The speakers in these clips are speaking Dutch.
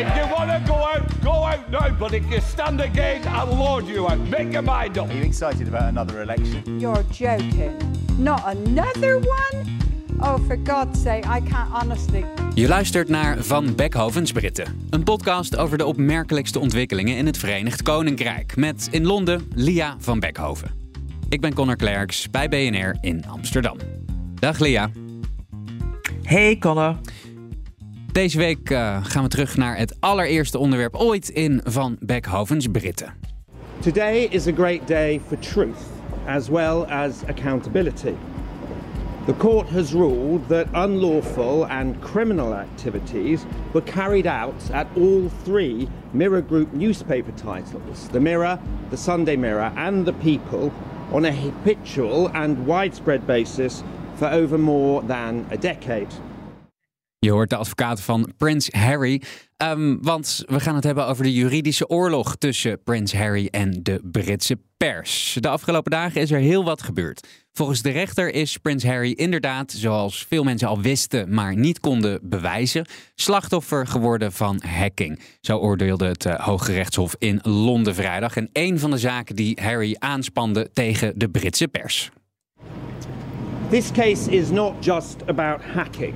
If you want to go out, go out now. But if you stand again, I'll lord you out. Make your mind up. Are you excited about another election? You're joking. Not another one? Oh, for God's sake, I can't honestly. Je luistert naar Van Beckhovens Britten. Een podcast over de opmerkelijkste ontwikkelingen in het Verenigd Koninkrijk. Met in Londen Lia van Beckhoven. Ik ben Connor Klerks bij BNR in Amsterdam. Dag Lia. Hey Connor. Deze week uh, gaan we terug naar het allereerste onderwerp ooit in Van Beckhovens Britten. Today is a great day for truth as well as accountability. The court has ruled that unlawful and criminal activities were carried out at all three Mirror Group newspaper titles the Mirror, the Sunday Mirror, and the People on a habitual and widespread basis for over more than a decade. Je hoort de advocaat van Prins Harry. Um, want we gaan het hebben over de juridische oorlog tussen Prins Harry en de Britse pers. De afgelopen dagen is er heel wat gebeurd. Volgens de rechter is Prins Harry inderdaad, zoals veel mensen al wisten, maar niet konden bewijzen, slachtoffer geworden van hacking. Zo oordeelde het uh, Hoge Rechtshof in Londen vrijdag. En een van de zaken die Harry aanspande tegen de Britse pers. This case is not just about hacking.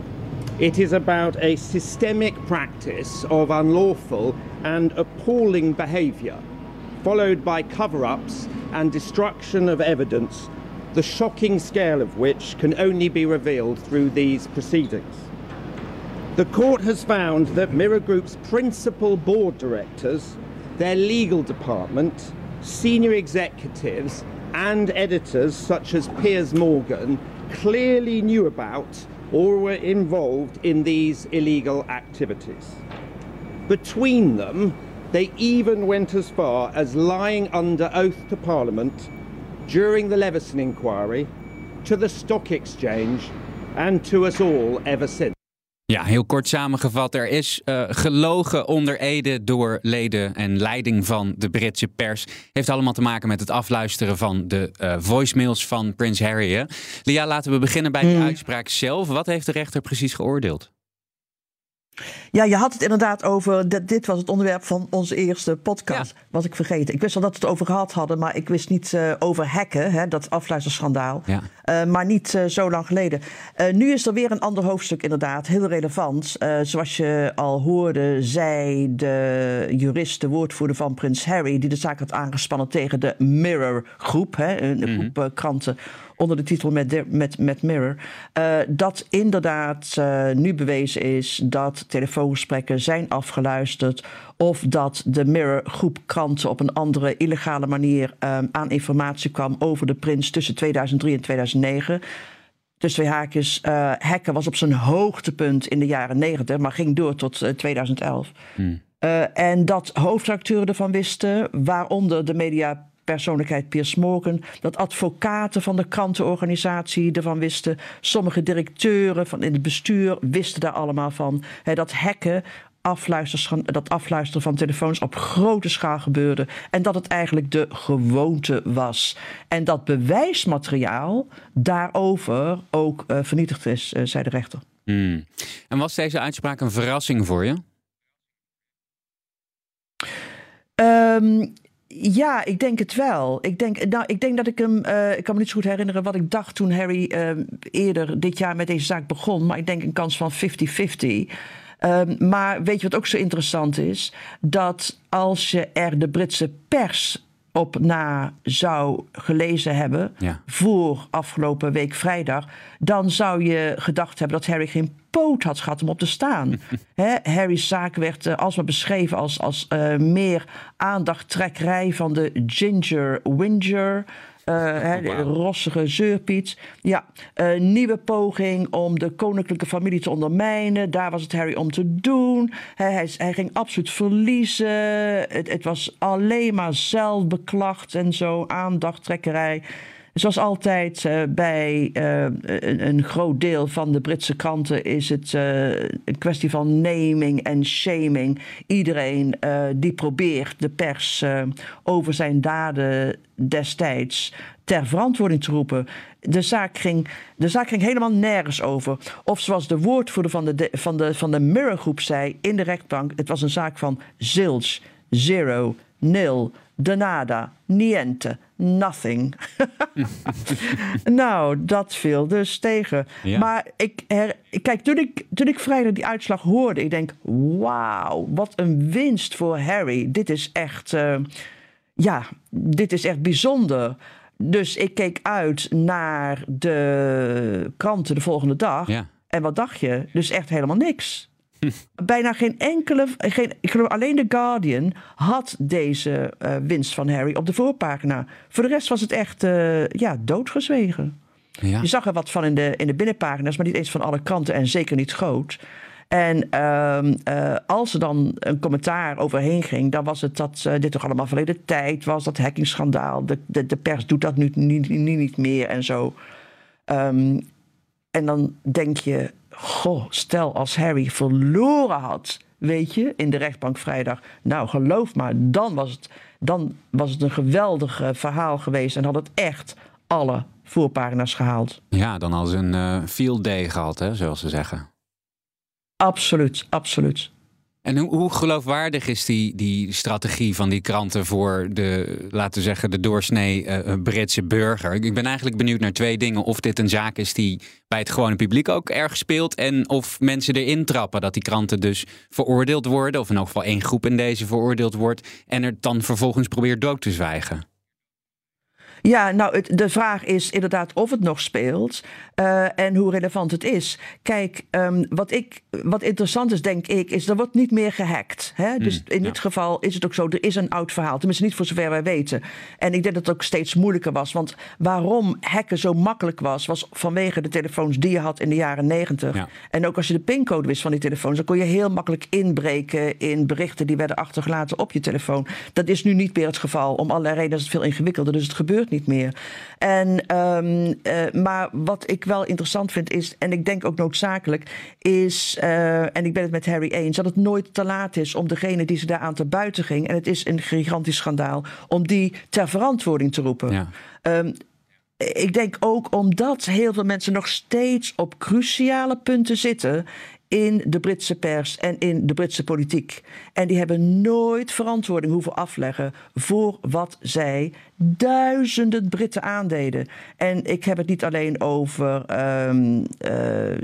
It is about a systemic practice of unlawful and appalling behaviour, followed by cover ups and destruction of evidence, the shocking scale of which can only be revealed through these proceedings. The court has found that Mirror Group's principal board directors, their legal department, senior executives, and editors such as Piers Morgan clearly knew about or were involved in these illegal activities. Between them, they even went as far as lying under oath to Parliament during the Leveson inquiry, to the stock exchange, and to us all ever since. Ja, heel kort samengevat. Er is uh, gelogen onder Ede door leden en leiding van de Britse pers. Heeft allemaal te maken met het afluisteren van de uh, voicemails van Prins Harry. Hè? Lia, laten we beginnen bij de mm. uitspraak zelf. Wat heeft de rechter precies geoordeeld? Ja, je had het inderdaad over. Dat, dit was het onderwerp van onze eerste podcast. Ja. Was ik vergeten. Ik wist al dat we het over gehad hadden, maar ik wist niet uh, over hacken, hè, dat afluisterschandaal. Ja. Uh, maar niet uh, zo lang geleden. nu is er weer een ander hoofdstuk, inderdaad, heel relevant. zoals je al hoorde, zei de jurist, de woordvoerder van Prins Harry, die de zaak had aangespannen tegen de Mirror Groep, hè, een mm -hmm. groep kranten onder de titel met, de, met, met Mirror. Uh, dat inderdaad uh, nu bewezen is dat telefoongesprekken zijn afgeluisterd. Of dat de Mirror groep kranten op een andere illegale manier um, aan informatie kwam over de prins tussen 2003 en 2009. Dus twee haakjes, uh, hacken was op zijn hoogtepunt in de jaren 90, maar ging door tot 2011. Hmm. en dat hoofdacteuren ervan wisten, waaronder de media persoonlijkheid Piers Morgan, dat advocaten van de krantenorganisatie ervan wisten, sommige directeuren van in het bestuur wisten daar allemaal van. He, dat hacken dat afluisteren van telefoons op grote schaal gebeurde. En dat het eigenlijk de gewoonte was. En dat bewijsmateriaal daarover ook uh, vernietigd is, uh, zei de rechter. Hmm. En was deze uitspraak een verrassing voor je? Um, ja, ik denk het wel. Ik denk, nou, ik denk dat ik hem. Uh, ik kan me niet zo goed herinneren wat ik dacht toen Harry uh, eerder dit jaar met deze zaak begon. Maar ik denk een kans van 50-50. Um, maar weet je wat ook zo interessant is? Dat als je er de Britse pers op na zou gelezen hebben ja. voor afgelopen week vrijdag, dan zou je gedacht hebben dat Harry geen poot had gehad om op te staan. He, Harry's zaak werd uh, alsmaar beschreven als, als uh, meer aandachttrekkerij van de Ginger Winger. Uh, de rossige zeurpiet. Ja, uh, nieuwe poging om de koninklijke familie te ondermijnen. Daar was het Harry om te doen. Hij, hij, hij ging absoluut verliezen. Het, het, was alleen maar zelfbeklacht en zo, aandachttrekkerij. Zoals altijd uh, bij uh, een, groot deel van de Britse kranten is het uh, een kwestie van naming en shaming. Iedereen die probeert de pers over zijn daden destijds ter verantwoording te roepen. De zaak ging, de zaak ging helemaal nergens over. Of zoals de woordvoerder van de, van de, van de Mirror Groep zei in de rechtbank: het was een zaak van zilch, zero, nil, de nada, niente, nothing. nou, dat viel dus tegen. Maar ik, her, kijk, toen ik, toen ik vrijdag die uitslag hoorde, ik denk, wauw, wat een winst voor Harry. Dit is echt, uh, ja, dit is echt bijzonder. Dus ik keek uit naar de kranten de volgende dag. Ja. En wat dacht je? Dus echt helemaal niks. Bijna geen enkele, geen, ik geloof alleen The Guardian had deze uh, winst van Harry op de voorpagina. Voor de rest was het echt uh, ja, doodgezwegen. Ja. Je zag er wat van in de, in de binnenpagina's, maar niet eens van alle kranten en zeker niet groot. En uh, uh, als er dan een commentaar overheen ging, dan was het dat uh, dit toch allemaal verleden tijd was, dat hackingschandaal. De, de, de pers doet dat nu niet, meer en zo. Um, en dan denk je, goh, stel als Harry verloren had, weet je, in de rechtbank vrijdag. Nou, geloof maar, dan was het, dan was het een geweldig verhaal geweest en had het echt alle voorpagina's gehaald. Ja, dan als een uh, field day gehad, hè, zoals ze zeggen. Absoluut, absoluut. En hoe, geloofwaardig is die, die strategie van die kranten voor de, laten zeggen, de doorsnee uh, Britse burger? Ik ben eigenlijk benieuwd naar twee dingen. Of dit een zaak is die bij het gewone publiek ook erg speelt. En of mensen erin trappen dat die kranten dus veroordeeld worden. Of in elk geval één groep in deze veroordeeld wordt. En er dan vervolgens probeert dood te zwijgen. Ja, nou, het, de vraag is inderdaad of het nog speelt uh, en hoe relevant het is. Kijk, um, wat, ik, wat interessant is, denk ik, is er wordt niet meer gehackt. Hè? Dus mm, in ja. dit geval is het ook zo, er is een oud verhaal. Tenminste, niet voor zover wij weten. En ik denk dat het ook steeds moeilijker was. Want waarom hacken zo makkelijk was, was vanwege de telefoons die je had in de jaren negentig. Ja. En ook als je de pincode wist van die telefoons, dan kon je heel makkelijk inbreken in berichten die werden achtergelaten op je telefoon. Dat is nu niet meer het geval. Om allerlei redenen is het veel ingewikkelder, dus het gebeurt niet meer. En, um, uh, maar wat ik wel interessant vind is, en ik denk ook noodzakelijk, is, uh, en ik ben het met Harry eens, dat het nooit te laat is om degene die ze daar aan te buiten ging, en het is een gigantisch schandaal, om die ter verantwoording te roepen. Ja. Um, ik denk ook omdat heel veel mensen nog steeds op cruciale punten zitten in de Britse pers en in de Britse politiek. En die hebben nooit verantwoording hoeven afleggen voor wat zij duizenden Britten aandeden. En ik heb het niet alleen over um, uh,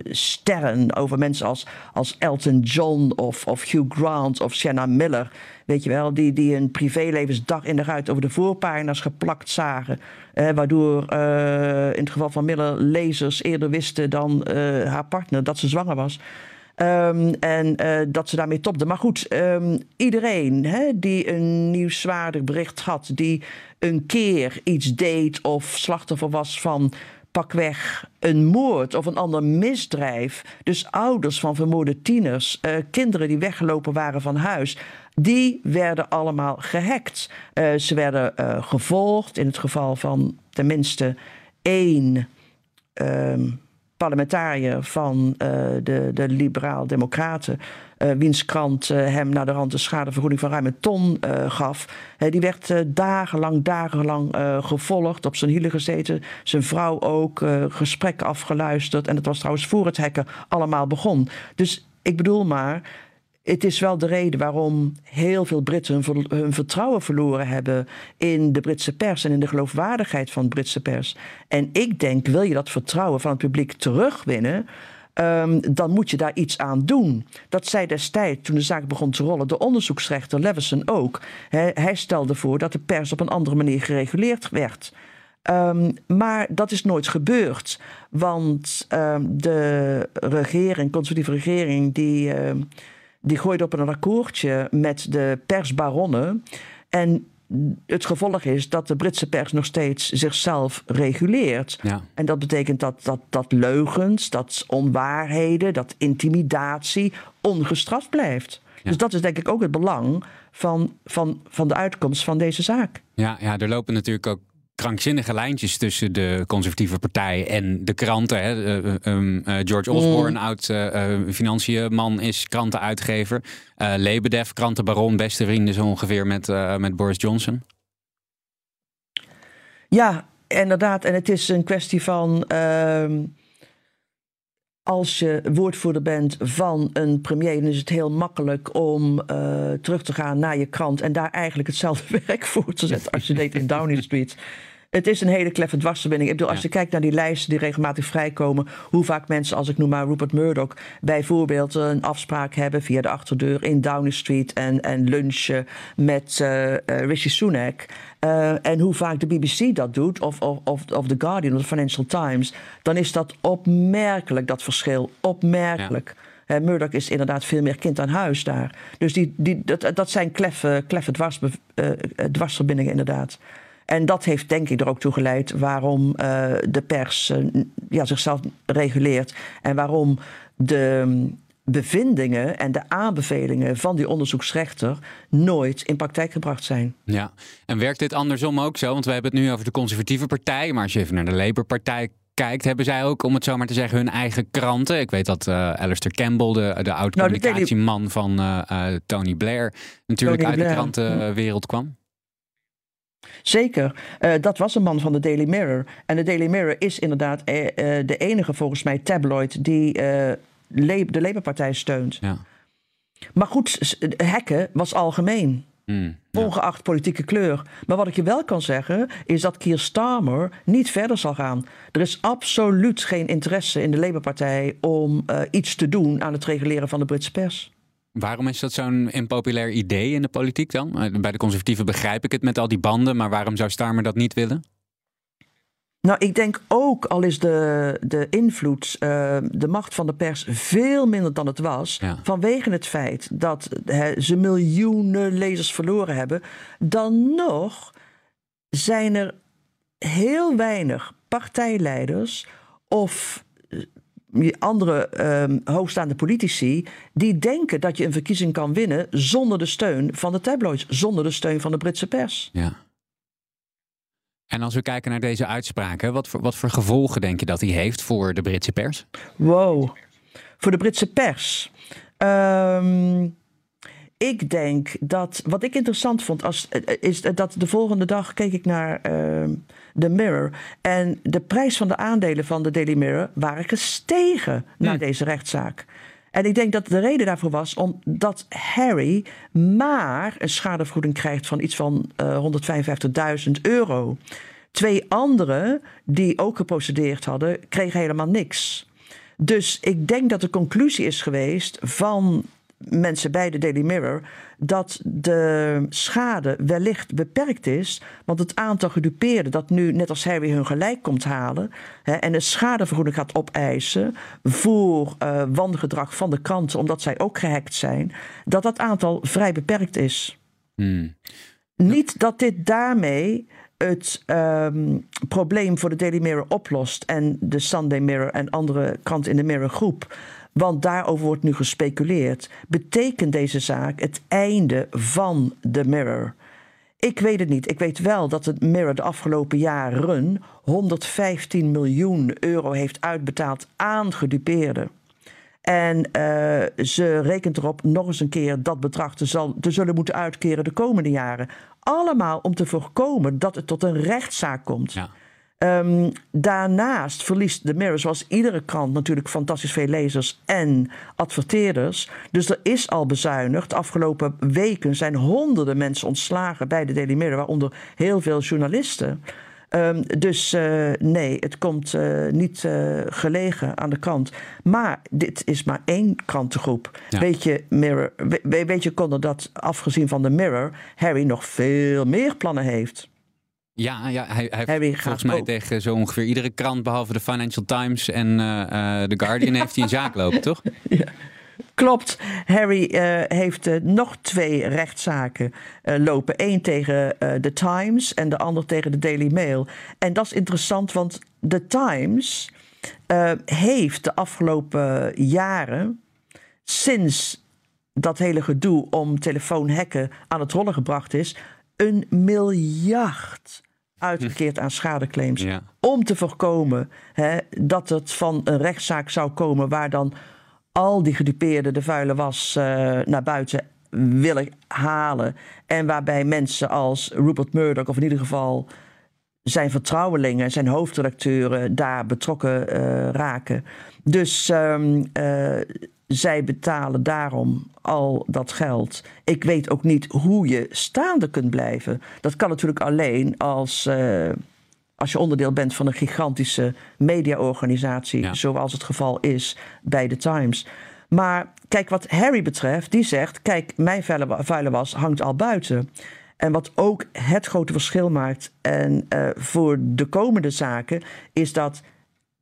sterren, over mensen als, als Elton John of, of Hugh Grant of Sienna Miller. Weet je wel, die, die hun privélevens dag in de ruit over de voorpagina's geplakt zagen. Eh, waardoor uh, in het geval van Miller lezers eerder wisten dan haar partner dat ze zwanger was. Um, en uh, dat ze daarmee topte. Maar goed, um, iedereen hè, die een nieuwswaardig bericht had, die een keer iets deed of slachtoffer was van pakweg een moord of een ander misdrijf. Dus ouders van vermoorde tieners, uh, kinderen die weggelopen waren van huis. Die werden allemaal gehackt. Uh, ze werden gevolgd in het geval van tenminste één. Um, parlementariër van uh, de, de Liberaal-Democraten, uh, wiens krant uh, hem naar de rand een schadevergoeding van ruim een ton gaf. die werd dagenlang, dagenlang gevolgd, op zijn hielen gezeten. Zijn vrouw ook, gesprekken afgeluisterd. En dat was trouwens voor het hekken allemaal begon. Dus ik bedoel maar het is wel de reden waarom heel veel Britten hun, vertrouwen verloren hebben in de Britse pers en in de geloofwaardigheid van de Britse pers. En ik denk, wil je dat vertrouwen van het publiek terugwinnen? Um, dan moet je daar iets aan doen. Dat zei destijds, toen de zaak begon te rollen, de onderzoeksrechter Leveson ook. Hij stelde voor dat de pers op een andere manier gereguleerd werd. Um, maar dat is nooit gebeurd. Want um, de regering, conservatieve regering, die die gooide op een akkoordje met de persbaronnen. En het gevolg is dat de Britse pers nog steeds zichzelf reguleert. Ja. En dat betekent dat, dat, dat leugens, dat onwaarheden, dat intimidatie ongestraft blijft. Dus dat is denk ik ook het belang van, van, van de uitkomst van deze zaak. Ja, ja, er lopen natuurlijk ook krankzinnige lijntjes tussen de conservatieve partij en de kranten. Hè. Uh, um, uh, George Osborne, mm. oud uh, financiënman, is krantenuitgever. Lebedev, krantenbaron, beste vrienden zo ongeveer met, met Boris Johnson. Ja, inderdaad. En het is een kwestie van ehm, als je woordvoerder bent van een premier, dan is het heel makkelijk om terug te gaan naar je krant en daar eigenlijk hetzelfde werk voor te zetten als je deed in Downing Street. Het is een hele kleffe dwarsverbinding. Ik bedoel, als je kijkt naar die lijsten die regelmatig vrijkomen, hoe vaak mensen, als ik noem maar Rupert Murdoch, bijvoorbeeld een afspraak hebben via de achterdeur in Downing Street en, en lunchen met uh, Rishi Sunak. Uh, en hoe vaak de BBC dat doet, of, of, of, of The Guardian of the Financial Times, dan is dat opmerkelijk, dat verschil. Opmerkelijk. Ja. Murdoch is inderdaad veel meer kind aan huis daar. Dus die, die, dat, dat zijn kleffe, kleffe dwars, dwarsverbindingen inderdaad. En dat heeft denk ik er ook toe geleid waarom uh, de pers uh, ja, zichzelf reguleert. En waarom de bevindingen en de aanbevelingen van die onderzoeksrechter nooit in praktijk gebracht zijn. Ja, en werkt dit andersom ook zo? Want we hebben het nu over de conservatieve partij, maar als je even naar de Labour-partij kijkt, hebben zij ook, om het zo maar te zeggen, hun eigen kranten. Ik weet dat uh, Alistair Campbell, de, de oud-communicatieman nou, van uh, Tony Blair, natuurlijk Tony uit Blair. de krantenwereld kwam. Zeker, uh, dat was een man van de Daily Mirror. En de Daily Mirror is inderdaad uh, de enige, volgens mij, tabloid die uh, de Labour-partij steunt. Ja. Maar goed, hacken was algemeen. Mm, ja. Ongeacht politieke kleur. Maar wat ik je wel kan zeggen, is dat Keir Starmer niet verder zal gaan. Er is absoluut geen interesse in de Labour-partij om iets te doen aan het reguleren van de Britse pers. Waarom is dat zo'n impopulair idee in de politiek dan? Bij de conservatieven begrijp ik het met al die banden, maar waarom zou Starmer dat niet willen? Nou, ik denk ook, al is de, de invloed, uh, de macht van de pers veel minder dan het was, ja. vanwege het feit dat he, ze miljoenen lezers verloren hebben, dan nog zijn er heel weinig partijleiders of andere um, hoogstaande politici die denken dat je een verkiezing kan winnen zonder de steun van de tabloids, zonder de steun van de Britse pers. Ja. En als we kijken naar deze uitspraken, wat voor, wat voor gevolgen denk je dat die heeft voor de Britse pers? Wow, voor de Britse pers. Um, ik denk dat, wat ik interessant vond, als, is dat de volgende dag keek ik naar uh, The Mirror. En de prijs van de aandelen van de Daily Mirror waren gestegen na Hmm. deze rechtszaak. En ik denk dat de reden daarvoor was omdat Harry maar een schadevergoeding krijgt van iets van uh, 155.000 euro. Twee anderen die ook geprocedeerd hadden, kregen helemaal niks. Dus ik denk dat de conclusie is geweest van mensen bij de Daily Mirror dat de schade wellicht beperkt is, want het aantal gedupeerden dat nu net als Harry hun gelijk komt halen hè, en een schadevergoeding gaat opeisen voor uh, wangedrag van de kranten, omdat zij ook gehackt zijn, dat dat aantal vrij beperkt is. Hmm. Niet dat dit daarmee het um, probleem voor de Daily Mirror oplost en de Sunday Mirror en andere kranten in de Mirror groep. Want daarover wordt nu gespeculeerd. Betekent deze zaak het einde van de Mirror? Ik weet het niet. Ik weet wel dat het Mirror de afgelopen jaren 115 miljoen euro heeft uitbetaald aan gedupeerden. En uh, ze rekent erop nog eens een keer dat bedrag te, zal, te zullen moeten uitkeren de komende jaren. Allemaal om te voorkomen dat het tot een rechtszaak komt. Ja. Um, daarnaast verliest de Mirror, zoals iedere krant, natuurlijk fantastisch veel lezers en adverteerders. Dus er is al bezuinigd. De afgelopen weken zijn honderden mensen ontslagen bij de Daily Mirror, waaronder heel veel journalisten. Um, dus uh, nee, het komt uh, niet uh, gelegen aan de krant. Maar dit is maar één krantengroep. Ja. Weet je, Mirror, we, weet je, Conor, dat afgezien van de Mirror, Harry nog veel meer plannen heeft. Ja, ja hij, hij Harry heeft volgens mij ook. tegen zo ongeveer iedere krant, behalve de Financial Times en uh, The Guardian, heeft hij een zaak lopen, toch? Ja. Klopt. Harry uh, heeft uh, nog twee rechtszaken lopen. Eén tegen The Times en de ander tegen de Daily Mail. En dat is interessant, want The Times heeft de afgelopen jaren, sinds dat hele gedoe om telefoonhacken aan het rollen gebracht is, een miljard uitgekeerd aan schadeclaims. Ja. Om te voorkomen hè, dat het van een rechtszaak zou komen waar dan al die gedupeerden de vuile was uh, naar buiten willen halen. En waarbij mensen als Rupert Murdoch, of in ieder geval zijn vertrouwelingen, zijn hoofdredacteuren, daar betrokken uh, raken. Dus um, uh, zij betalen daarom al dat geld. Ik weet ook niet hoe je staande kunt blijven. Dat kan natuurlijk alleen als, uh, als je onderdeel bent van een gigantische mediaorganisatie, zoals het geval is bij de Times. Maar kijk, wat Harry betreft, die zegt: Kijk, mijn vuile was hangt al buiten. En wat ook het grote verschil maakt en uh, voor de komende zaken, is dat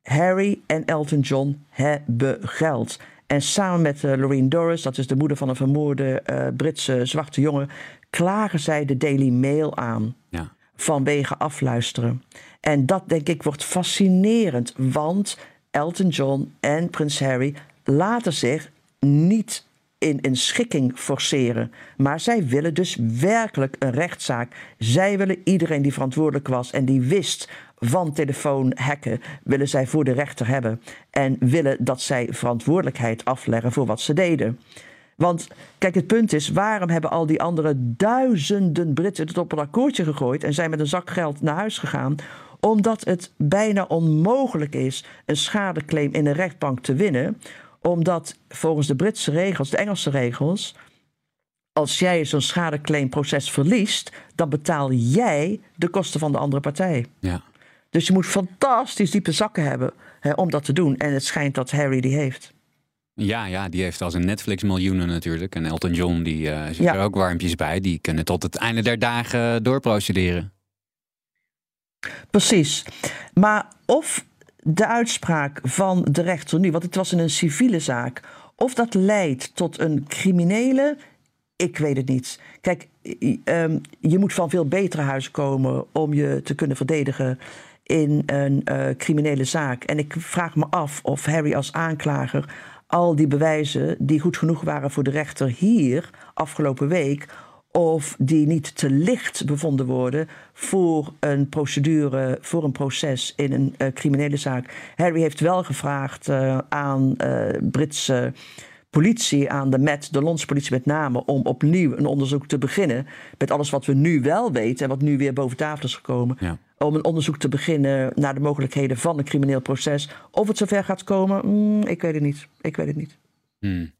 Harry en Elton John hebben geld. En samen met uh, Lorraine Doris, dat is de moeder van een vermoorde uh, Britse zwarte jongen, klagen zij de Daily Mail aan. Ja. Vanwege afluisteren. En dat denk ik wordt fascinerend, want Elton John en Prins Harry laten zich niet in een schikking forceren. Maar zij willen dus werkelijk een rechtszaak. Zij willen iedereen die verantwoordelijk was en die wist van telefoonhacken, willen zij voor de rechter hebben. En willen dat zij verantwoordelijkheid afleggen voor wat ze deden. Want kijk, het punt is, waarom hebben al die andere duizenden Britten het op een akkoordje gegooid en zijn met een zak geld naar huis gegaan? Omdat het bijna onmogelijk is een schadeclaim in een rechtbank te winnen omdat volgens de Britse regels, de Engelse regels, als jij zo'n schadeclaimproces verliest, dan betaal jij de kosten van de andere partij. Ja. Dus je moet fantastisch diepe zakken hebben hè, om dat te doen. En het schijnt dat Harry die heeft. Ja, ja, die heeft als een Netflix miljoenen natuurlijk. En Elton John die uh, zit er ook warmpjes bij. Die kunnen tot het einde der dagen doorprocederen. Precies. Maar of de uitspraak van de rechter nu, want het was in een civiele zaak, of dat leidt tot een criminele, ik weet het niet. Kijk, ehm, je moet van veel betere huizen komen om je te kunnen verdedigen in een uh, criminele zaak. En ik vraag me af of Harry als aanklager al die bewijzen die goed genoeg waren voor de rechter hier afgelopen week, of die niet te licht bevonden worden voor een procedure, voor een proces in een uh, criminele zaak. Harry heeft wel gevraagd uh, aan Britse politie, aan de Met, de Londense politie met name, om opnieuw een onderzoek te beginnen. Met alles wat we nu wel weten en wat nu weer boven tafel is gekomen. Ja. Om een onderzoek te beginnen naar de mogelijkheden van een crimineel proces. Of het zover gaat komen, mm, ik weet het niet. Ik weet het niet. Hmm.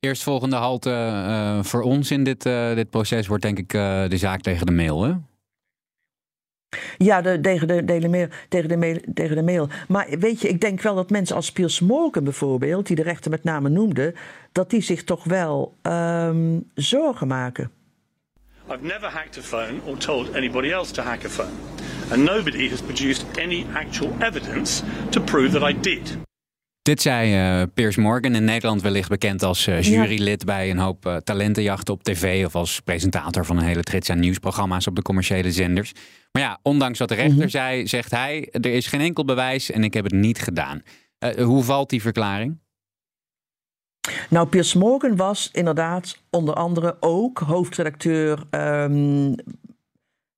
Eerstvolgende halte uh, voor ons in dit, uh, dit proces wordt denk ik uh, de zaak tegen de mail, hè? Ja, de, tegen, de, de, mail, tegen, de mail, tegen de mail. Maar weet je, ik denk wel dat mensen als Piers Morgan bijvoorbeeld, die de rechter met name noemde, dat die zich toch wel um, zorgen maken. I've never hacked a phone or told anybody else to hack a phone. And nobody has produced any actual evidence to prove that I did. Dit zei uh, Piers Morgan, in Nederland wellicht bekend als uh, jurylid bij een hoop uh, talentenjachten op tv of als presentator van een hele trits aan nieuwsprogramma's op de commerciële zenders. Maar ja, ondanks wat de rechter mhm. zei, zegt hij: er is geen enkel bewijs en ik heb het niet gedaan. hoe valt die verklaring? Nou, Piers Morgan was inderdaad onder andere ook hoofdredacteur um,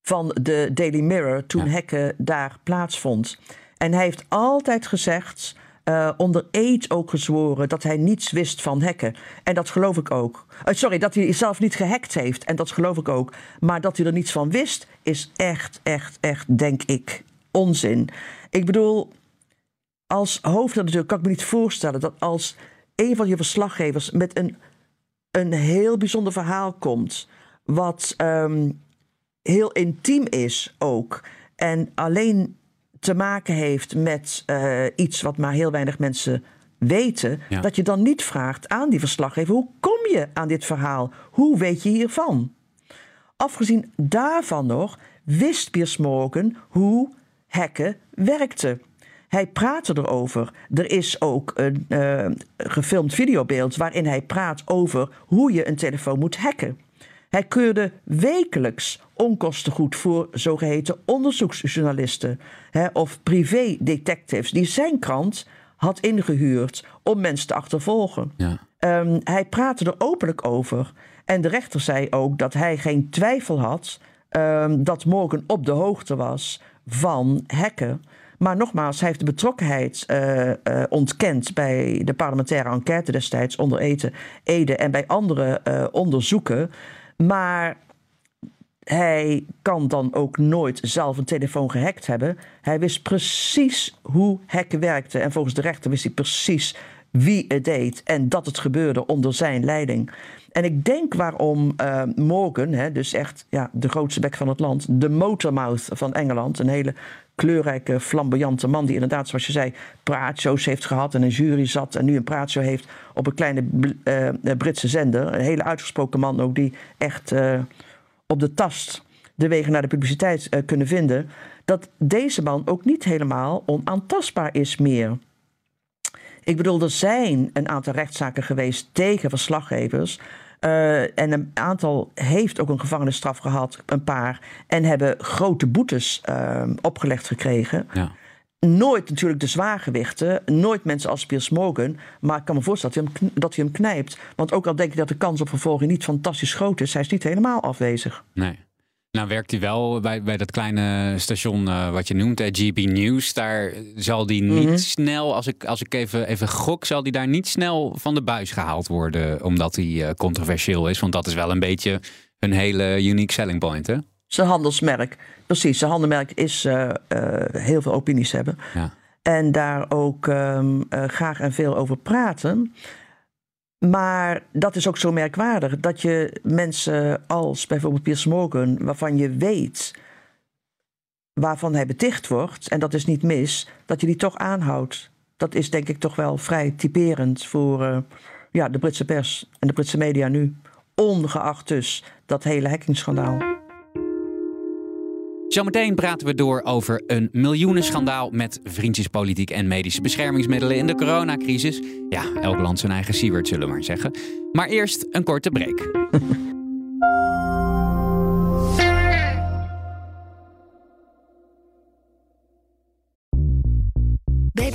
van de Daily Mirror toen ja. Hekken daar plaatsvond. En hij heeft altijd gezegd uh, onder eed ook gezworen dat hij niets wist van hacken. En dat geloof ik ook. Uh, sorry, dat hij zelf niet gehackt heeft. En dat geloof ik ook. Maar dat hij er niets van wist, is echt, echt, echt, denk ik, onzin. Ik bedoel, als hoofdredacteur kan ik me niet voorstellen dat als een van je verslaggevers met een, een heel bijzonder verhaal komt. wat um, heel intiem is ook. En alleen te maken heeft met uh, iets wat maar heel weinig mensen weten, ja. dat je dan niet vraagt aan die verslaggever: hoe kom je aan dit verhaal? Hoe weet je hiervan? Afgezien daarvan nog wist Piers Morgan hoe hacken werkte. Hij praatte erover. Er is ook een uh, gefilmd videobeeld waarin hij praat over hoe je een telefoon moet hacken. Hij keurde wekelijks onkostengoed voor zogeheten onderzoeksjournalisten hè, of privé-detectives die zijn krant had ingehuurd om mensen te achtervolgen. Ja. Um, hij praatte er openlijk over. En de rechter zei ook dat hij geen twijfel had um, dat Morgan op de hoogte was van hacken. Maar nogmaals, hij heeft de betrokkenheid uh, uh, ontkend bij de parlementaire enquête destijds onder eten, Ede en bij andere uh, onderzoeken. Maar hij kan dan ook nooit zelf een telefoon gehackt hebben. Hij wist precies hoe hacken werkte. En volgens de rechter wist hij precies wie het deed en dat het gebeurde onder zijn leiding. En ik denk waarom uh, Morgan, hè, dus echt ja, de grootste bek van het land, de motormouth van Engeland, een hele kleurrijke, flamboyante man die inderdaad, zoals je zei, praatshows heeft gehad en een jury zat en nu een praatshow heeft op een kleine uh, Britse zender. Een hele uitgesproken man ook die echt uh, op de tast de wegen naar de publiciteit kunnen vinden. Dat deze man ook niet helemaal onaantastbaar is meer. Ik bedoel, er zijn een aantal rechtszaken geweest tegen verslaggevers. Uh, en een aantal heeft ook een gevangenisstraf gehad, een paar. En hebben grote boetes uh, opgelegd gekregen. Ja. Nooit natuurlijk de zwaargewichten, nooit mensen als Piers Morgan. Maar ik kan me voorstellen dat hij, hem, dat hij hem knijpt. Want ook al denk ik dat de kans op vervolging niet fantastisch groot is, hij is niet helemaal afwezig. Nee. Nou werkt hij wel bij, bij dat kleine station uh, wat je noemt, uh, GB News. Daar zal die niet mm -hmm. snel, als ik, als ik even, even gok, zal die daar niet snel van de buis gehaald worden. Omdat hij uh, controversieel is. Want dat is wel een beetje een hele unique selling point, hè? Zijn handelsmerk. Precies, zijn handelsmerk is heel veel opinies hebben. Ja. En daar ook um, graag en veel over praten. Maar dat is ook zo merkwaardig dat je mensen als bijvoorbeeld Piers Morgan, waarvan je weet waarvan hij beticht wordt, en dat is niet mis, dat je die toch aanhoudt. Dat is denk ik toch wel vrij typerend voor uh, ja, de Britse pers en de Britse media nu. Ongeacht dus dat hele hackingsschandaal. Zometeen praten we door over een miljoenenschandaal met vriendjespolitiek en medische beschermingsmiddelen in de coronacrisis. Ja, elk land zijn eigen siewert, zullen we maar zeggen. Maar eerst een korte break.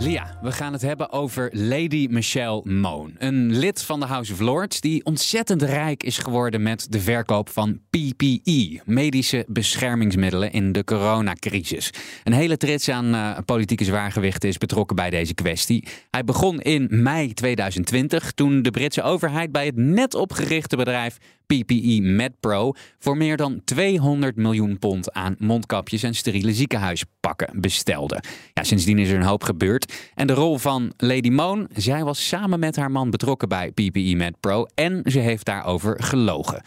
Lia, we gaan het hebben over Lady Michelle Moon. Een lid van de House of Lords die ontzettend rijk is geworden met de verkoop van PPE, medische beschermingsmiddelen in de coronacrisis. Een hele trits aan uh, politieke zwaargewichten is betrokken bij deze kwestie. Hij begon in mei 2020 toen de Britse overheid bij het net opgerichte bedrijf PPE MedPro voor meer dan 200 miljoen pond aan mondkapjes en steriele ziekenhuispakken bestelde. Ja, sindsdien is er een hoop gebeurd. En de rol van Lady Moon, zij was samen met haar man betrokken bij PPE MedPro en ze heeft daarover gelogen.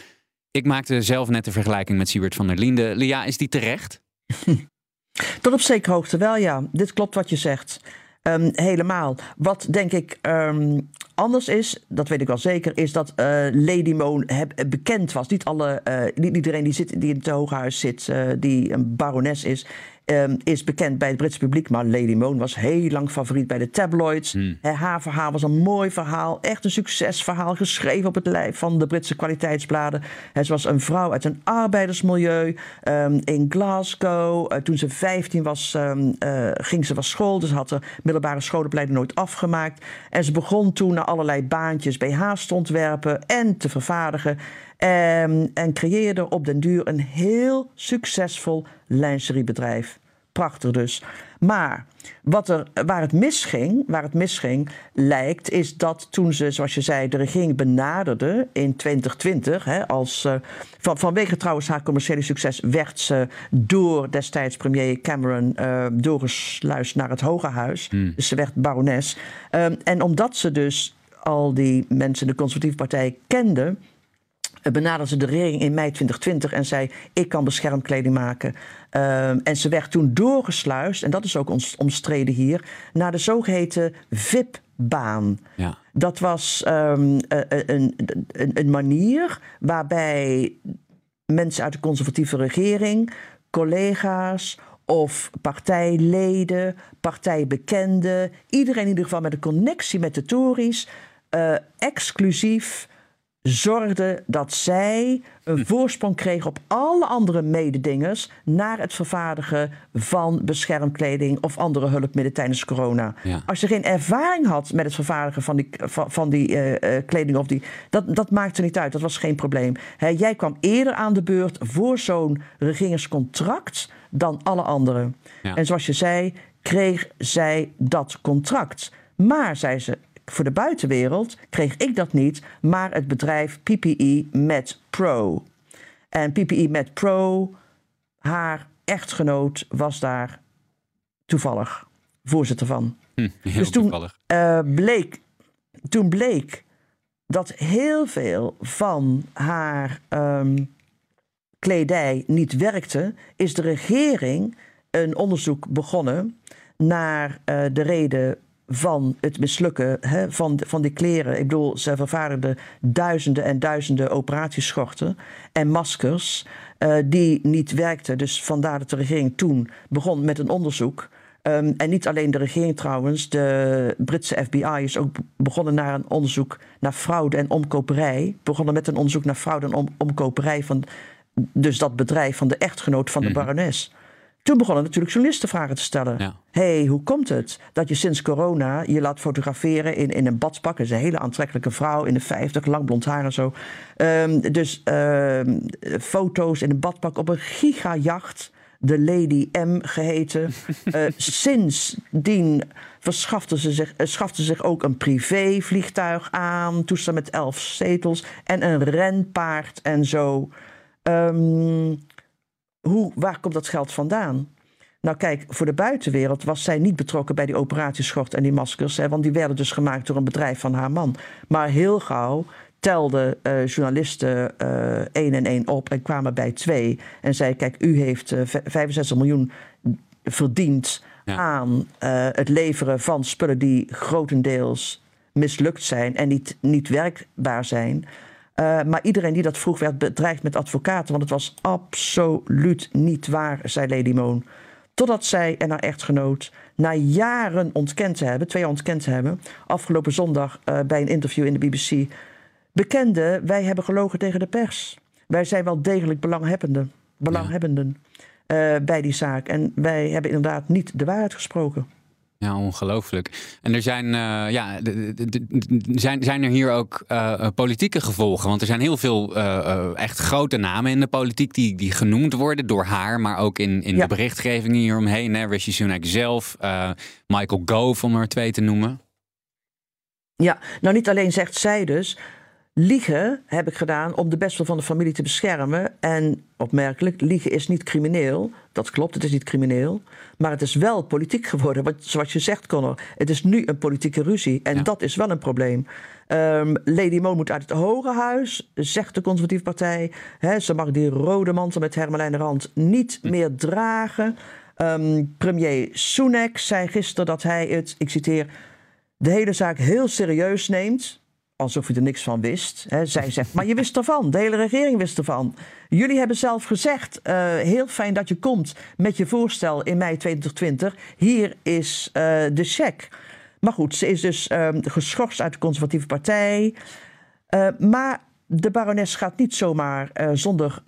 Ik maakte zelf net de vergelijking met Siebert van der Linde. Lia, is die terecht? Tot op zekere hoogte wel, ja. Dit klopt wat je zegt. Um, helemaal. Wat denk ik um, anders is, dat weet ik wel zeker, is dat uh, Lady Moon heb, bekend was. Niet, alle, uh, niet iedereen die, zit, die in het Hooghuis zit, die een barones is, um, is bekend bij het Britse publiek. Maar Lady Moon was heel lang favoriet bij de tabloids. Hmm. Haar verhaal was een mooi verhaal. Echt een succesverhaal. Geschreven op het lijf van de Britse kwaliteitsbladen. Ze was een vrouw uit een arbeidersmilieu um, in Glasgow. Uh, toen ze 15 was, um, uh, ging ze van school. Dus had haar middelbare schoolopleiding nooit afgemaakt. En ze begon toen naar allerlei baantjes bij haast te ontwerpen en te vervaardigen. En, en creëerde op den duur een heel succesvol lingeriebedrijf. Prachtig dus. Maar wat er, waar, het misging, waar het misging, lijkt, is dat toen ze, zoals je zei, de regering benaderde in 2020, hè, als, uh, van, vanwege trouwens haar commerciële succes, werd ze door destijds premier Cameron uh, doorgesluist naar het Hoge Huis. Hmm. Dus ze werd barones. Um, en omdat ze dus al die mensen in de Conservatieve Partij kende benaderde ze de regering in mei 2020 en zei: Ik kan beschermkleding maken. Ehm, en ze werd toen doorgesluist, en dat is ook ons, omstreden hier, naar de zogeheten VIP-baan. Ja. Dat was um, een, een, een manier waarbij mensen uit de conservatieve regering, collega's of partijleden, partijbekenden, iedereen in ieder geval met een connectie met de Tories, uh, exclusief zorgde dat zij een hm. voorsprong kregen op alle andere mededingers naar het vervaardigen van beschermkleding of andere hulpmiddelen tijdens corona. Als je geen ervaring had met het vervaardigen van die, van, die uh, kleding, of die, dat, dat maakte niet uit, dat was geen probleem. jij kwam eerder aan de beurt voor zo'n regeringscontract dan alle anderen. En zoals je zei, kreeg zij dat contract. Maar, zei ze, voor de buitenwereld kreeg ik dat niet, maar het bedrijf PPE Med Pro. En PPE Med Pro, haar echtgenoot was daar toevallig voorzitter van. Hm, heel dus toen, toevallig. Uh, bleek, toen bleek dat heel veel van haar um, kledij niet werkte, is de regering een onderzoek begonnen naar uh, de reden van het mislukken hè, van, van die kleren. Ik bedoel, ze vervaardigden duizenden en duizenden operatieschorten en maskers uh, die niet werkten. Dus vandaar dat de regering toen begon met een onderzoek. Um, en niet alleen de regering trouwens, de Britse FBI is ook begonnen naar een onderzoek naar fraude en omkoperij. Begonnen met een onderzoek naar fraude en om, omkoperij van dus dat bedrijf van de echtgenoot van de -hmm. barones. Toen begonnen natuurlijk journalisten vragen te stellen. Ja. hey, hoe komt het dat je sinds corona je laat fotograferen in, in een badspak? Dat is een hele aantrekkelijke vrouw in de 50, lang blond haar en zo. Um, dus um, foto's in een badpak op een gigajacht. De Lady M geheten. uh, sindsdien verschafte ze zich, uh, schafte zich ook een privévliegtuig aan. Toestel met elf zetels. En een renpaard en zo. Um, hoe, waar komt dat geld vandaan? Nou kijk, voor de buitenwereld was zij niet betrokken bij die operatieschort en die maskers. Hè, want die werden dus gemaakt door een bedrijf van haar man. Maar heel gauw telden uh, journalisten uh, één en één op en kwamen bij twee. En zei, kijk, u heeft uh, 65 miljoen verdiend ja. aan het leveren van spullen die grotendeels mislukt zijn en niet, niet werkbaar zijn. Uh, maar iedereen die dat vroeg werd bedreigd met advocaten. Want het was absoluut niet waar, zei Lady Moon. Totdat zij en haar echtgenoot na jaren ontkend te hebben, twee jaar ontkend te hebben, afgelopen zondag uh, bij een interview in de BBC, bekende: wij hebben gelogen tegen de pers. Wij zijn wel degelijk belanghebbenden, belanghebbenden ja. uh, bij die zaak. En wij hebben inderdaad niet de waarheid gesproken. Ja, ongelooflijk. En er zijn, uh, ja, zijn, zijn er hier ook uh, politieke gevolgen? Want er zijn heel veel uh, echt grote namen in de politiek die, die genoemd worden door haar, maar ook in, in ja. de berichtgeving hieromheen. Hè? Rishi Sunak zelf, Michael Gove, om er twee te noemen. Ja, nou niet alleen zegt zij dus. Liegen heb ik gedaan om de beste van de familie te beschermen. En opmerkelijk, liegen is niet crimineel. Dat klopt, het is niet crimineel. Maar het is wel politiek geworden. Want zoals je zegt, Connor, het is nu een politieke ruzie. En ja. dat is wel een probleem. Um, Lady Mo moet uit het Hoge Huis, zegt de Conservatieve Partij. He, ze mag die rode mantel met Hermelijn Rand niet hm. meer dragen. Um, premier Sunak zei gisteren dat hij het, ik citeer, de hele zaak heel serieus neemt alsof hij er niks van wist. Hè. Zij zegt, maar je wist ervan. De hele regering wist ervan. Jullie hebben zelf gezegd, uh, heel fijn dat je komt met je voorstel in mei 2020. Hier is uh, de cheque. Maar goed, ze is dus uh, geschorst uit de conservatieve partij. Uh, maar de barones gaat niet zomaar zonder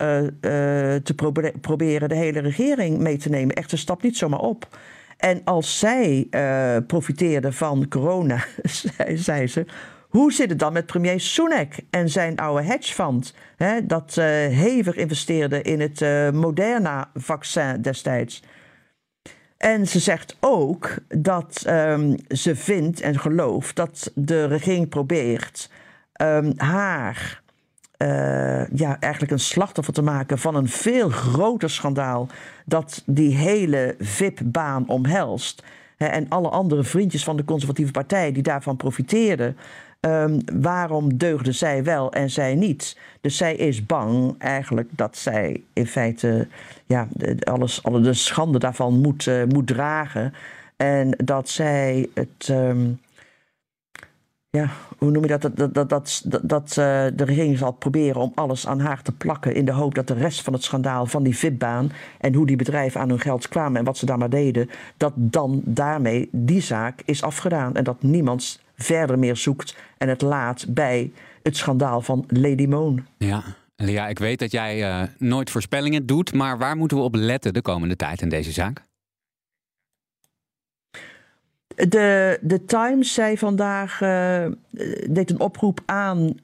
te probe proberen de hele regering mee te nemen. Echt, ze stapt niet zomaar op. En als zij profiteerde van corona, zei, zei ze hoe zit het dan met premier Sunak en zijn oude hedgefund? Hè, dat uh, hevig investeerde in het uh, Moderna-vaccin destijds. En ze zegt ook dat um, ze vindt en gelooft dat de regering probeert um, haar uh, ja, eigenlijk een slachtoffer te maken van een veel groter schandaal dat die hele VIP-baan omhelst. En alle andere vriendjes van de conservatieve partij die daarvan profiteerden. Ehm, waarom deugde zij wel en zij niet? Dus zij is bang eigenlijk dat zij in feite ja, alles, alle de schande daarvan moet, uh, moet dragen. En dat zij het. Ehm, ja, hoe noem je dat? Dat, dat, dat, dat, uh, de regering zal proberen om alles aan haar te plakken. in de hoop dat de rest van het schandaal van die VIP-baan. en hoe die bedrijven aan hun geld kwamen en wat ze daar maar deden. dat dan daarmee die zaak is afgedaan. En dat niemand verder meer zoekt en het laat bij het schandaal van Lady Moon. Ja. Ja, ik weet dat jij uh, nooit voorspellingen doet, maar waar moeten we op letten de komende tijd in deze zaak? De, de Times zei vandaag, uh, deed een oproep aan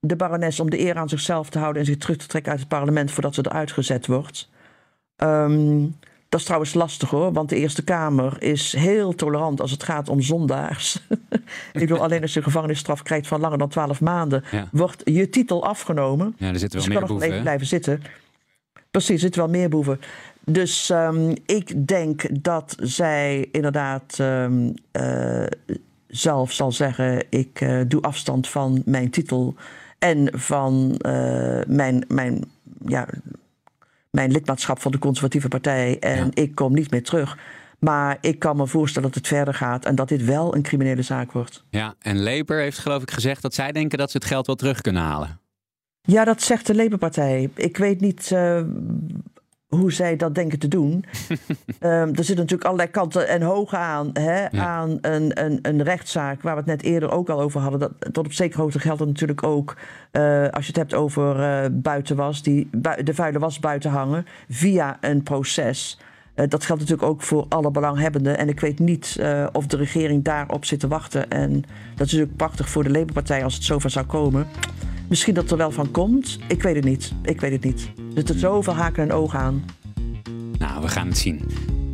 de barones om de eer aan zichzelf te houden en zich terug te trekken uit het parlement voordat ze eruit gezet wordt. Um, dat is trouwens lastig hoor, want de Eerste Kamer is heel tolerant als het gaat om zondaars. ik bedoel, alleen als je gevangenisstraf krijgt van langer dan 12 maanden, wordt je titel afgenomen. Ja, er zitten wel dus meer boeven. even blijven zitten. Precies, er zitten wel meer boeven. Dus um, ik denk dat zij inderdaad um, uh, zelf zal zeggen: ik uh, doe afstand van mijn titel en van uh, mijn, mijn ja, mijn lidmaatschap van de Conservatieve Partij en ik kom niet meer terug. Maar ik kan me voorstellen dat het verder gaat en dat dit wel een criminele zaak wordt. Ja, en Labour heeft geloof ik gezegd dat zij denken dat ze het geld wel terug kunnen halen. Ja, dat zegt de Labour-partij. Ik weet niet uh, hoe zij dat denken te doen. um, er zitten natuurlijk allerlei kanten en hoog aan, hè, aan een, een, een, rechtszaak waar we het net eerder ook al over hadden. Dat, tot op zekere hoogte geldt dat natuurlijk ook uh, als je het hebt over uh, buitenwas, die de vuile was buiten hangen via een proces. Uh, dat geldt natuurlijk ook voor alle belanghebbenden. En ik weet niet of de regering daarop zit te wachten. En dat is natuurlijk prachtig voor de Labour-partij als het zover zou komen. Misschien dat er wel van komt. Ik weet het niet. Ik weet het niet. Er zitten zoveel haken en ogen aan. Nou, we gaan het zien.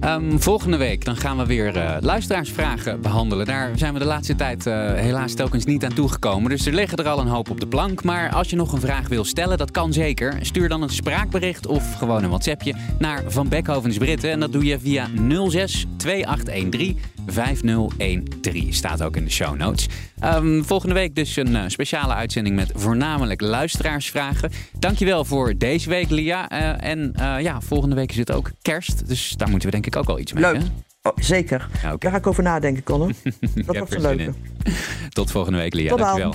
Um, volgende week dan gaan we weer uh, luisteraarsvragen behandelen. Daar zijn we de laatste tijd uh, helaas telkens niet aan toegekomen. Dus er liggen er al een hoop op de plank. Maar als je nog een vraag wil stellen, dat kan zeker. Stuur dan een spraakbericht of gewoon een WhatsAppje naar Van Beckhovens Britten. En dat doe je via 06 2813 5013. Staat ook in de show notes. Um, volgende week dus een uh, speciale uitzending met voornamelijk luisteraarsvragen. Dankjewel voor deze week, Lia. En ja, volgende week is het ook kerst. Dus daar moeten we denk ik ook wel iets mee. Leuk. Hè? Oh, zeker. Ja, okay. Daar ga ik over nadenken, Colin. Dat wordt een leuke. Tot volgende week, Lia. Tot Dankjewel.